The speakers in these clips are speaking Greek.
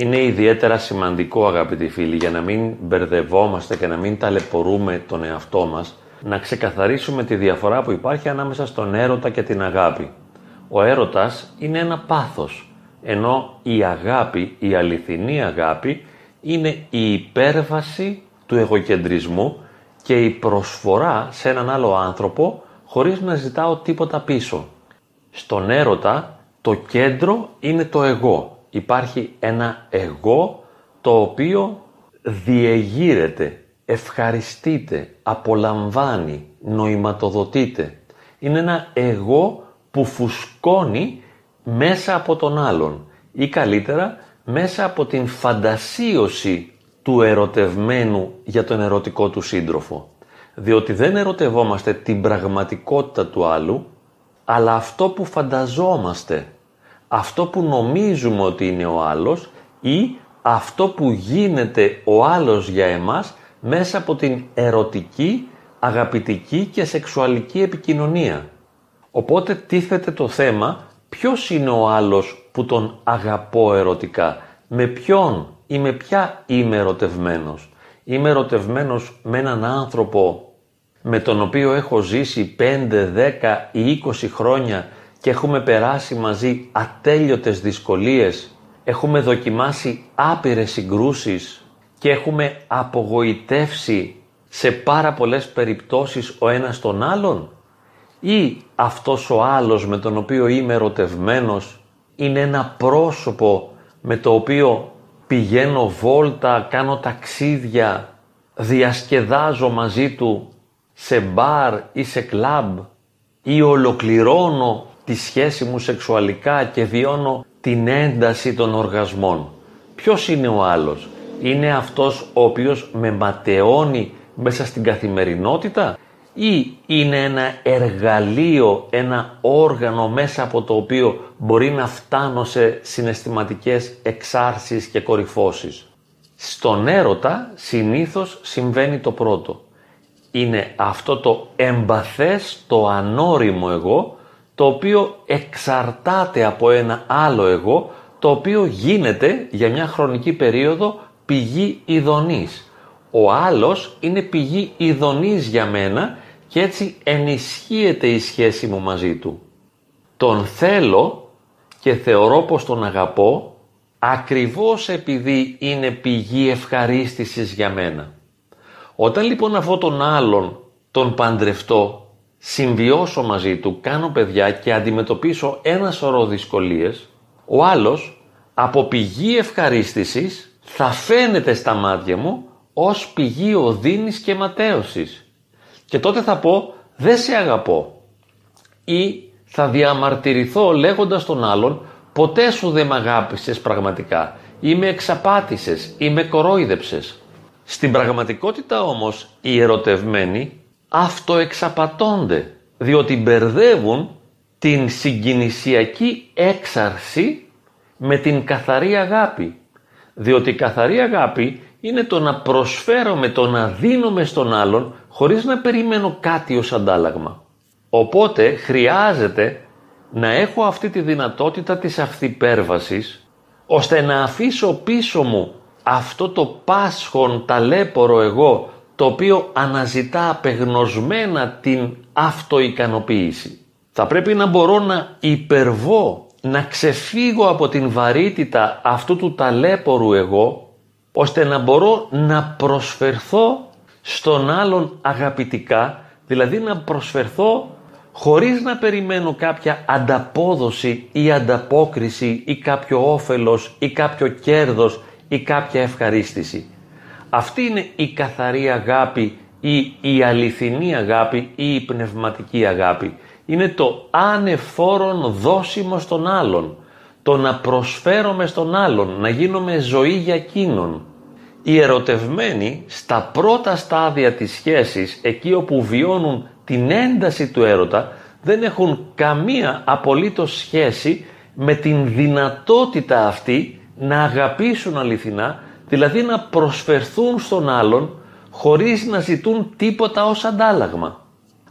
Είναι ιδιαίτερα σημαντικό αγαπητοί φίλοι για να μην μπερδευόμαστε και να μην ταλαιπωρούμε τον εαυτό μας να ξεκαθαρίσουμε τη διαφορά που υπάρχει ανάμεσα στον έρωτα και την αγάπη. Ο έρωτας είναι ένα πάθος, ενώ η αγάπη, η αληθινή αγάπη, είναι η υπέρβαση του εγωκεντρισμού και η προσφορά σε έναν άλλο άνθρωπο χωρίς να ζητάω τίποτα πίσω. Στον έρωτα το κέντρο είναι το εγώ. Υπάρχει ένα εγώ το οποίο διεγείρεται, ευχαριστείται, απολαμβάνει, νοηματοδοτείται. Είναι ένα εγώ που φουσκώνει μέσα από τον άλλον ή καλύτερα μέσα από την φαντασίωση του ερωτευμένου για τον ερωτικό του σύντροφο. Διότι δεν ερωτευόμαστε την πραγματικότητα του άλλου, αλλά αυτό που φανταζόμαστε, αυτό που νομίζουμε ότι είναι ο άλλος ή αυτό που γίνεται ο άλλος για εμάς μέσα από την ερωτική, αγαπητική και σεξουαλική επικοινωνία. Οπότε τίθεται το θέμα ποιος είναι ο άλλος που τον αγαπώ ερωτικά, με ποιον ή με ποια είμαι ερωτευμένος; Είμαι ερωτευμένος με έναν άνθρωπο με τον οποίο έχω ζήσει 5, 10 ή 20 χρόνια και έχουμε περάσει μαζί ατέλειωτες δυσκολίες, έχουμε δοκιμάσει άπειρες συγκρούσεις και έχουμε απογοητεύσει σε πάρα πολλές περιπτώσεις ο ένας τον άλλον; Ή αυτός ο άλλος με τον οποίο είμαι ερωτευμένος είναι ένα πρόσωπο με το οποίο πηγαίνω βόλτα, κάνω ταξίδια, διασκεδάζω μαζί του σε μπαρ ή σε κλαμπ ή ολοκληρώνω τη σχέση μου σεξουαλικά και βιώνω την ένταση των οργασμών. Ποιος είναι ο άλλος; Είναι αυτός ο οποίος με ματαιώνει μέσα στην καθημερινότητα; Ή είναι ένα εργαλείο, ένα όργανο μέσα από το οποίο μπορεί να φτάνω σε συναισθηματικές εξάρσεις και κορυφώσεις; Στον έρωτα συνήθως συμβαίνει το πρώτο. Είναι αυτό το εμπαθές, το ανώριμο εγώ, το οποίο εξαρτάται από ένα άλλο εγώ, το οποίο γίνεται για μια χρονική περίοδο πηγή ειδονής ο άλλος είναι πηγή ειδονής για μένα και έτσι ενισχύεται η σχέση μου μαζί του. Τον θέλω και θεωρώ πως τον αγαπώ ακριβώς επειδή είναι πηγή ευχαρίστησης για μένα. Όταν λοιπόν αυτόν τον άλλον τον παντρευτώ, συμβιώσω μαζί του, κάνω παιδιά και αντιμετωπίσω ένα σωρό δυσκολίες, ο άλλος από πηγή ευχαρίστησης θα φαίνεται στα μάτια μου ως πηγή οδύνης και ματέωσης. Και τότε θα πω δεν σε αγαπώ ή θα διαμαρτυρηθώ λέγοντας τον άλλον ποτέ σου δεν με αγάπησες πραγματικά ή με εξαπάτησες ή με κορόιδεψες. Στην πραγματικότητα όμως οι ερωτευμένοι αυτοεξαπατώνται διότι μπερδεύουν την συγκινησιακή έξαρση με την καθαρή αγάπη. Διότι η καθαρή αγάπη είναι το να προσφέρομαι, το να δίνομαι στον άλλον χωρίς να περιμένω κάτι ως αντάλλαγμα. Οπότε χρειάζεται να έχω αυτή τη δυνατότητα της αυθυπέρβασης ώστε να αφήσω πίσω μου αυτό το πάσχον ταλέπορο εγώ το οποίο αναζητά απεγνωσμένα την αυτοικανοποίηση. Θα πρέπει να μπορώ να υπερβώ, να ξεφύγω από την βαρύτητα αυτού του ταλέπορου εγώ ώστε να μπορώ να προσφερθώ στον άλλον αγαπητικά, δηλαδή να προσφερθώ χωρίς να περιμένω κάποια ανταπόδοση ή ανταπόκριση ή κάποιο όφελος ή κάποιο κέρδος ή κάποια ευχαρίστηση. Αυτή είναι η καθαρή αγάπη ή η αληθινή αγάπη ή η πνευματική αγάπη. Είναι το ανεφόρον δώσιμο στον άλλον το να προσφέρομαι στον άλλον, να γίνομαι ζωή για εκείνον. Οι ερωτευμένοι στα πρώτα στάδια της σχέσης, εκεί όπου βιώνουν την ένταση του έρωτα, δεν έχουν καμία απολύτως σχέση με την δυνατότητα αυτή να αγαπήσουν αληθινά, δηλαδή να προσφερθούν στον άλλον χωρίς να ζητούν τίποτα ως αντάλλαγμα.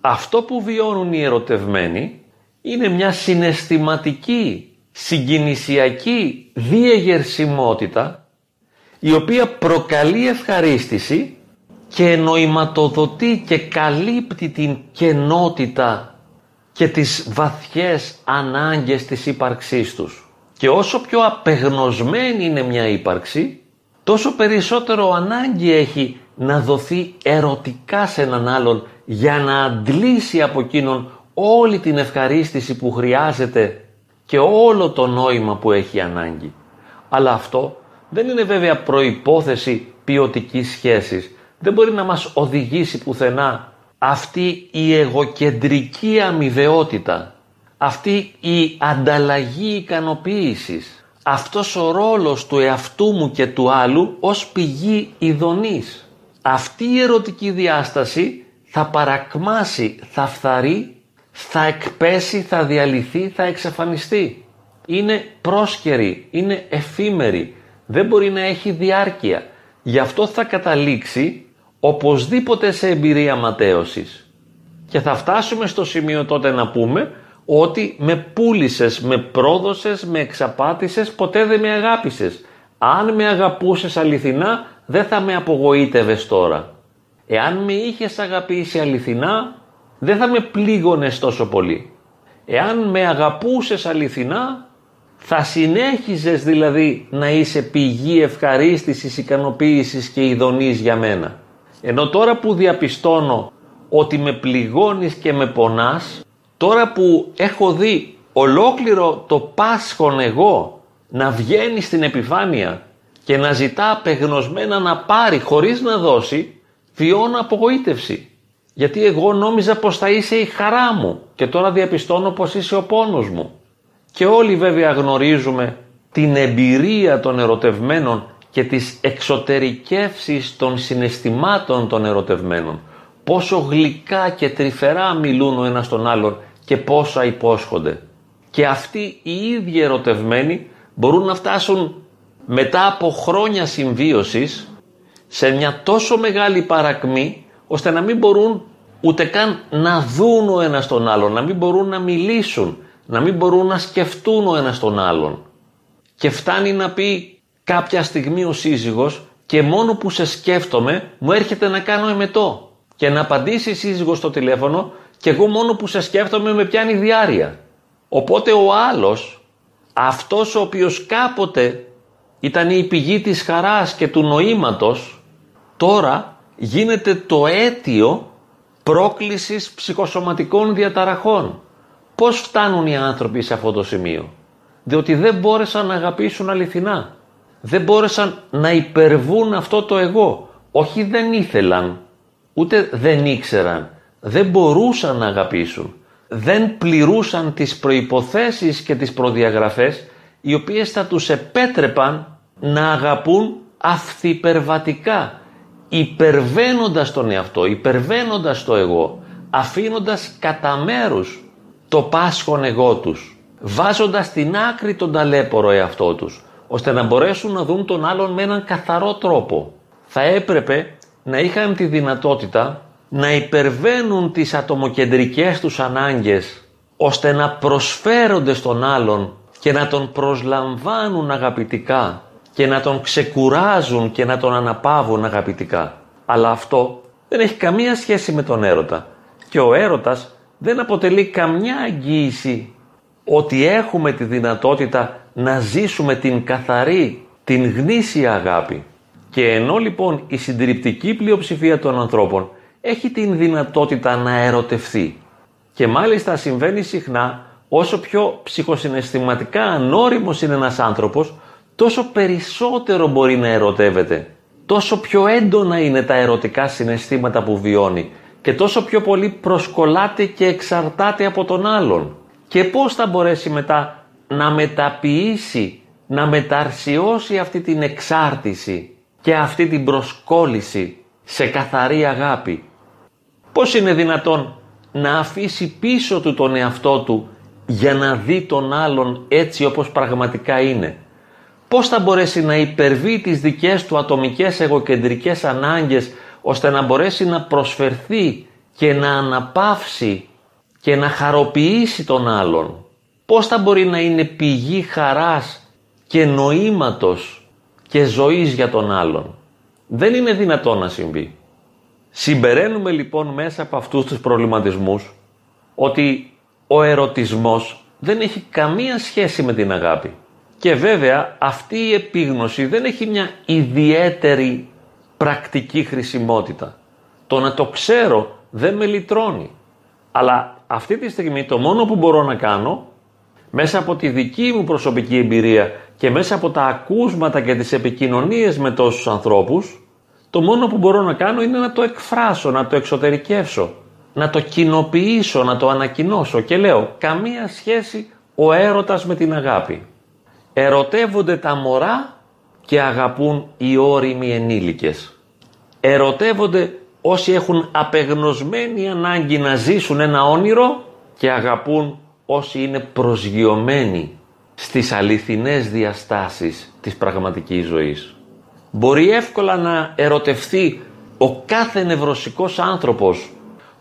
Αυτό που βιώνουν οι ερωτευμένοι είναι μια συναισθηματική συγκινησιακή διεγερσιμότητα η οποία προκαλεί ευχαρίστηση και νοηματοδοτεί και καλύπτει την κενότητα και τις βαθιές ανάγκες της ύπαρξής τους. Και όσο πιο απεγνωσμένη είναι μια ύπαρξη, τόσο περισσότερο ανάγκη έχει να δοθεί ερωτικά σε έναν άλλον για να αντλήσει από εκείνον όλη την ευχαρίστηση που χρειάζεται και όλο το νόημα που έχει ανάγκη. Αλλά αυτό δεν είναι βέβαια προϋπόθεση ποιοτικής σχέσης. Δεν μπορεί να μας οδηγήσει πουθενά αυτή η εγωκεντρική αμοιβαιότητα, αυτή η ανταλλαγή ικανοποίησης, αυτός ο ρόλος του εαυτού μου και του άλλου ως πηγή ειδονής. Αυτή η ερωτική διάσταση θα παρακμάσει, θα φθαρεί, θα εκπέσει, θα διαλυθεί, θα εξαφανιστεί. Είναι πρόσκαιρη, είναι εφήμερη, δεν μπορεί να έχει διάρκεια. Γι' αυτό θα καταλήξει οπωσδήποτε σε εμπειρία ματέωσης. Και θα φτάσουμε στο σημείο τότε να πούμε ότι με πούλησες, με πρόδωσες, με εξαπάτησες, ποτέ δεν με αγάπησες. Αν με αγαπούσες αληθινά, δεν θα με απογοήτευες τώρα. Εάν με είχες αγαπήσει αληθινά, δεν θα με πλήγωνες τόσο πολύ. Εάν με αγαπούσες αληθινά, θα συνέχιζες δηλαδή να είσαι πηγή ευχαρίστησης, ικανοποίησης και ειδονής για μένα. Ενώ τώρα που διαπιστώνω ότι με πληγώνεις και με πονάς, τώρα που έχω δει ολόκληρο το πάσχον εγώ να βγαίνει στην επιφάνεια και να ζητά απεγνωσμένα να πάρει χωρίς να δώσει, βιώνω απογοήτευση. Γιατί εγώ νόμιζα πως θα είσαι η χαρά μου και τώρα διαπιστώνω πως είσαι ο πόνος μου. Και όλοι βέβαια γνωρίζουμε την εμπειρία των ερωτευμένων και τις εξωτερικεύσεις των συναισθημάτων των ερωτευμένων. Πόσο γλυκά και τρυφερά μιλούν ο ένας τον άλλον και πόσα υπόσχονται. Και αυτοί οι ίδιοι ερωτευμένοι μπορούν να φτάσουν μετά από χρόνια συμβίωσης σε μια τόσο μεγάλη παρακμή ώστε να μην μπορούν ούτε καν να δουν ο ένας τον άλλον, να μην μπορούν να μιλήσουν, να μην μπορούν να σκεφτούν ο ένας τον άλλον. Και φτάνει να πει κάποια στιγμή ο σύζυγος και μόνο που σε σκέφτομαι μου έρχεται να κάνω εμετό. Και να απαντήσει η σύζυγος στο τηλέφωνο και εγώ μόνο που σε σκέφτομαι με πιάνει διάρκεια. Οπότε ο άλλος, αυτός ο οποίος κάποτε ήταν η πηγή της χαράς και του νοήματος, τώρα γίνεται το αίτιο πρόκλησης ψυχοσωματικών διαταραχών. Πώς φτάνουν οι άνθρωποι σε αυτό το σημείο; Διότι δεν μπόρεσαν να αγαπήσουν αληθινά. Δεν μπόρεσαν να υπερβούν αυτό το εγώ. Όχι δεν ήθελαν, ούτε δεν ήξεραν. Δεν μπορούσαν να αγαπήσουν. Δεν πληρούσαν τις προϋποθέσεις και τις προδιαγραφές οι οποίες θα τους επέτρεπαν να αγαπούν αυθυπερβατικά, υπερβαίνοντας τον εαυτό, υπερβαίνοντας το εγώ, αφήνοντας κατά μέρους το πάσχον εγώ τους, βάζοντας στην άκρη τον ταλέπορο εαυτό τους, ώστε να μπορέσουν να δουν τον άλλον με έναν καθαρό τρόπο. Θα έπρεπε να είχαν τη δυνατότητα να υπερβαίνουν τις ατομοκεντρικές τους ανάγκες, ώστε να προσφέρονται στον άλλον και να τον προσλαμβάνουν αγαπητικά και να τον ξεκουράζουν και να τον αναπαύουν αγαπητικά. Αλλά αυτό δεν έχει καμία σχέση με τον έρωτα. Και ο έρωτας δεν αποτελεί καμιά εγγύηση ότι έχουμε τη δυνατότητα να ζήσουμε την καθαρή, την γνήσια αγάπη. Και ενώ λοιπόν η συντριπτική πλειοψηφία των ανθρώπων έχει την δυνατότητα να ερωτευθεί και μάλιστα συμβαίνει συχνά όσο πιο ψυχοσυναισθηματικά ανώριμος είναι ένας άνθρωπος τόσο περισσότερο μπορεί να ερωτεύεται τόσο πιο έντονα είναι τα ερωτικά συναισθήματα που βιώνει και τόσο πιο πολύ προσκολάται και εξαρτάται από τον άλλον. Και πώς θα μπορέσει μετά να μεταποιήσει, να μεταρσιώσει αυτή την εξάρτηση και αυτή την προσκόλληση σε καθαρή αγάπη. Πώς είναι δυνατόν να αφήσει πίσω του τον εαυτό του για να δει τον άλλον έτσι όπως πραγματικά είναι; Πώς θα μπορέσει να υπερβεί τις δικές του ατομικές εγωκεντρικές ανάγκες ώστε να μπορέσει να προσφερθεί και να αναπαύσει και να χαροποιήσει τον άλλον; πώς θα μπορεί να είναι πηγή χαράς και νοήματος και ζωής για τον άλλον; Δεν είναι δυνατόν να συμβεί. Συμπεραίνουμε λοιπόν μέσα από αυτούς τους προβληματισμούς ότι ο ερωτισμός δεν έχει καμία σχέση με την αγάπη. Και βέβαια αυτή η επίγνωση δεν έχει μια ιδιαίτερη πρακτική χρησιμότητα. Το να το ξέρω δεν με λυτρώνει. Αλλά αυτή τη στιγμή το μόνο που μπορώ να κάνω μέσα από τη δική μου προσωπική εμπειρία και μέσα από τα ακούσματα και τις επικοινωνίες με τόσους ανθρώπους το μόνο που μπορώ να κάνω είναι να το εκφράσω, να το εξωτερικεύσω, να το κοινοποιήσω, να το ανακοινώσω και λέω καμία σχέση ο έρωτας με την αγάπη. Ερωτεύονται τα μωρά και αγαπούν οι όριμοι ενήλικες. Ερωτεύονται όσοι έχουν απεγνωσμένη ανάγκη να ζήσουν ένα όνειρο και αγαπούν όσοι είναι προσγειωμένοι στις αληθινές διαστάσεις της πραγματικής ζωής. Μπορεί εύκολα να ερωτευθεί ο κάθε νευρωσικός άνθρωπος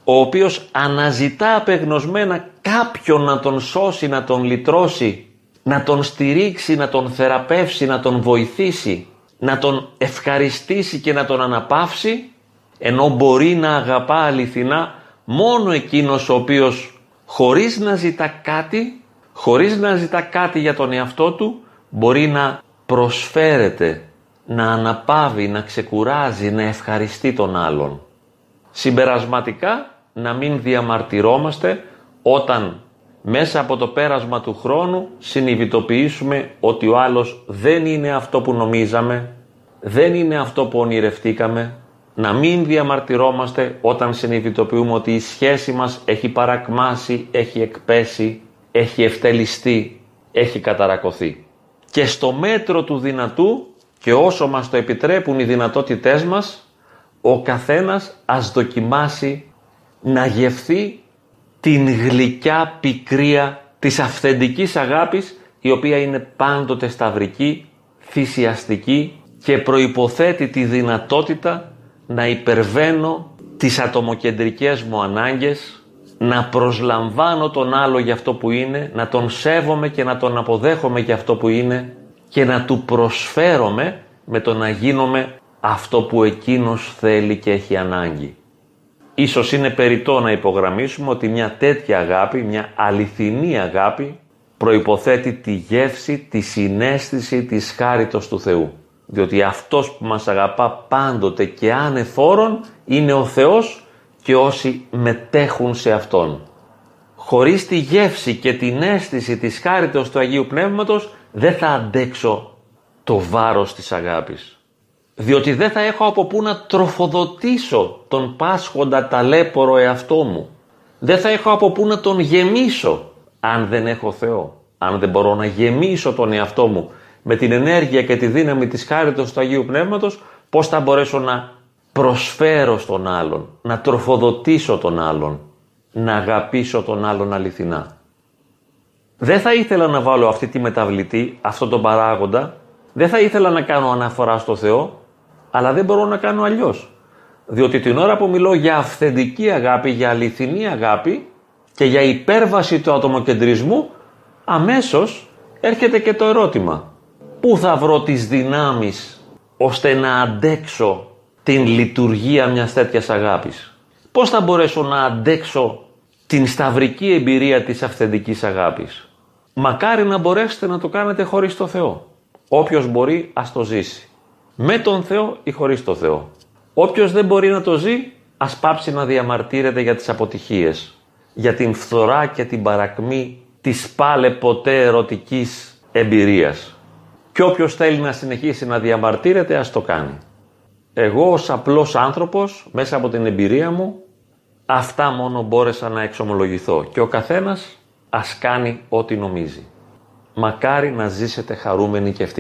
ο οποίος αναζητά απεγνωσμένα κάποιον να τον σώσει, να τον λυτρώσει, να τον στηρίξει, να τον θεραπεύσει, να τον βοηθήσει, να τον ευχαριστήσει και να τον αναπαύσει, ενώ μπορεί να αγαπά αληθινά μόνο εκείνος ο οποίος χωρίς να ζητά κάτι, χωρίς να ζητά κάτι για τον εαυτό του, μπορεί να προσφέρεται, να αναπαύει, να ξεκουράζει, να ευχαριστεί τον άλλον. Συμπερασματικά να μην διαμαρτυρόμαστε όταν μέσα από το πέρασμα του χρόνου συνειδητοποιήσουμε ότι ο άλλος δεν είναι αυτό που νομίζαμε, δεν είναι αυτό που ονειρευτήκαμε, να μην διαμαρτυρόμαστε όταν συνειδητοποιούμε ότι η σχέση μας έχει παρακμάσει, έχει εκπέσει, έχει ευτελιστεί, έχει καταρακωθεί. Και στο μέτρο του δυνατού και όσο μας το επιτρέπουν οι δυνατότητές μας, ο καθένας ας δοκιμάσει να γευθεί την γλυκιά πικρία της αυθεντικής αγάπης η οποία είναι πάντοτε σταυρική, θυσιαστική και προϋποθέτει τη δυνατότητα να υπερβαίνω τις ατομοκεντρικές μου ανάγκες, να προσλαμβάνω τον άλλο για αυτό που είναι, να τον σέβομαι και να τον αποδέχομαι για αυτό που είναι και να του προσφέρομαι με το να γίνομαι αυτό που εκείνος θέλει και έχει ανάγκη. Ίσως είναι περιττό να υπογραμμίσουμε ότι μια τέτοια αγάπη, μια αληθινή αγάπη, προϋποθέτει τη γεύση, τη συνέστηση της χάριτος του Θεού. Διότι αυτός που μας αγαπά πάντοτε και ανεφόρον είναι ο Θεός και όσοι μετέχουν σε Αυτόν. Χωρίς τη γεύση και την αίσθηση της χάριτος του Αγίου Πνεύματος δεν θα αντέξω το βάρος της αγάπης διότι δεν θα έχω από πού να τροφοδοτήσω τον πάσχοντα ταλέπορο εαυτό μου. Δεν θα έχω από πού να τον γεμίσω αν δεν έχω Θεό. Αν δεν μπορώ να γεμίσω τον εαυτό μου με την ενέργεια και τη δύναμη της χάριτος του Αγίου Πνεύματος, πώς θα μπορέσω να προσφέρω στον άλλον, να τροφοδοτήσω τον άλλον, να αγαπήσω τον άλλον αληθινά. Δεν θα ήθελα να βάλω αυτή τη μεταβλητή, αυτό το παράγοντα, δεν θα ήθελα να κάνω αναφορά στο Θεό, αλλά δεν μπορώ να κάνω αλλιώς. Διότι την ώρα που μιλώ για αυθεντική αγάπη, για αληθινή αγάπη και για υπέρβαση του ατομοκεντρισμού, αμέσως έρχεται και το ερώτημα. Πού θα βρω τις δυνάμεις ώστε να αντέξω την λειτουργία μιας τέτοιας αγάπης; Πώς θα μπορέσω να αντέξω την σταυρική εμπειρία της αυθεντικής αγάπης; Μακάρι να μπορέσετε να το κάνετε χωρίς το Θεό. Όποιος μπορεί ας το ζήσει με τον Θεό ή χωρίς τον Θεό. Όποιος δεν μπορεί να το ζει, ας πάψει να διαμαρτύρεται για τις αποτυχίες, για την φθορά και την παρακμή της πάλε ποτέ ερωτικής εμπειρίας. Και όποιος θέλει να συνεχίσει να διαμαρτύρεται, ας το κάνει. Εγώ ως απλός άνθρωπος, μέσα από την εμπειρία μου, αυτά μόνο μπόρεσα να εξομολογηθώ και ο καθένας ας κάνει ό,τι νομίζει. Μακάρι να ζήσετε χαρούμενοι και ευτυχισμένοι.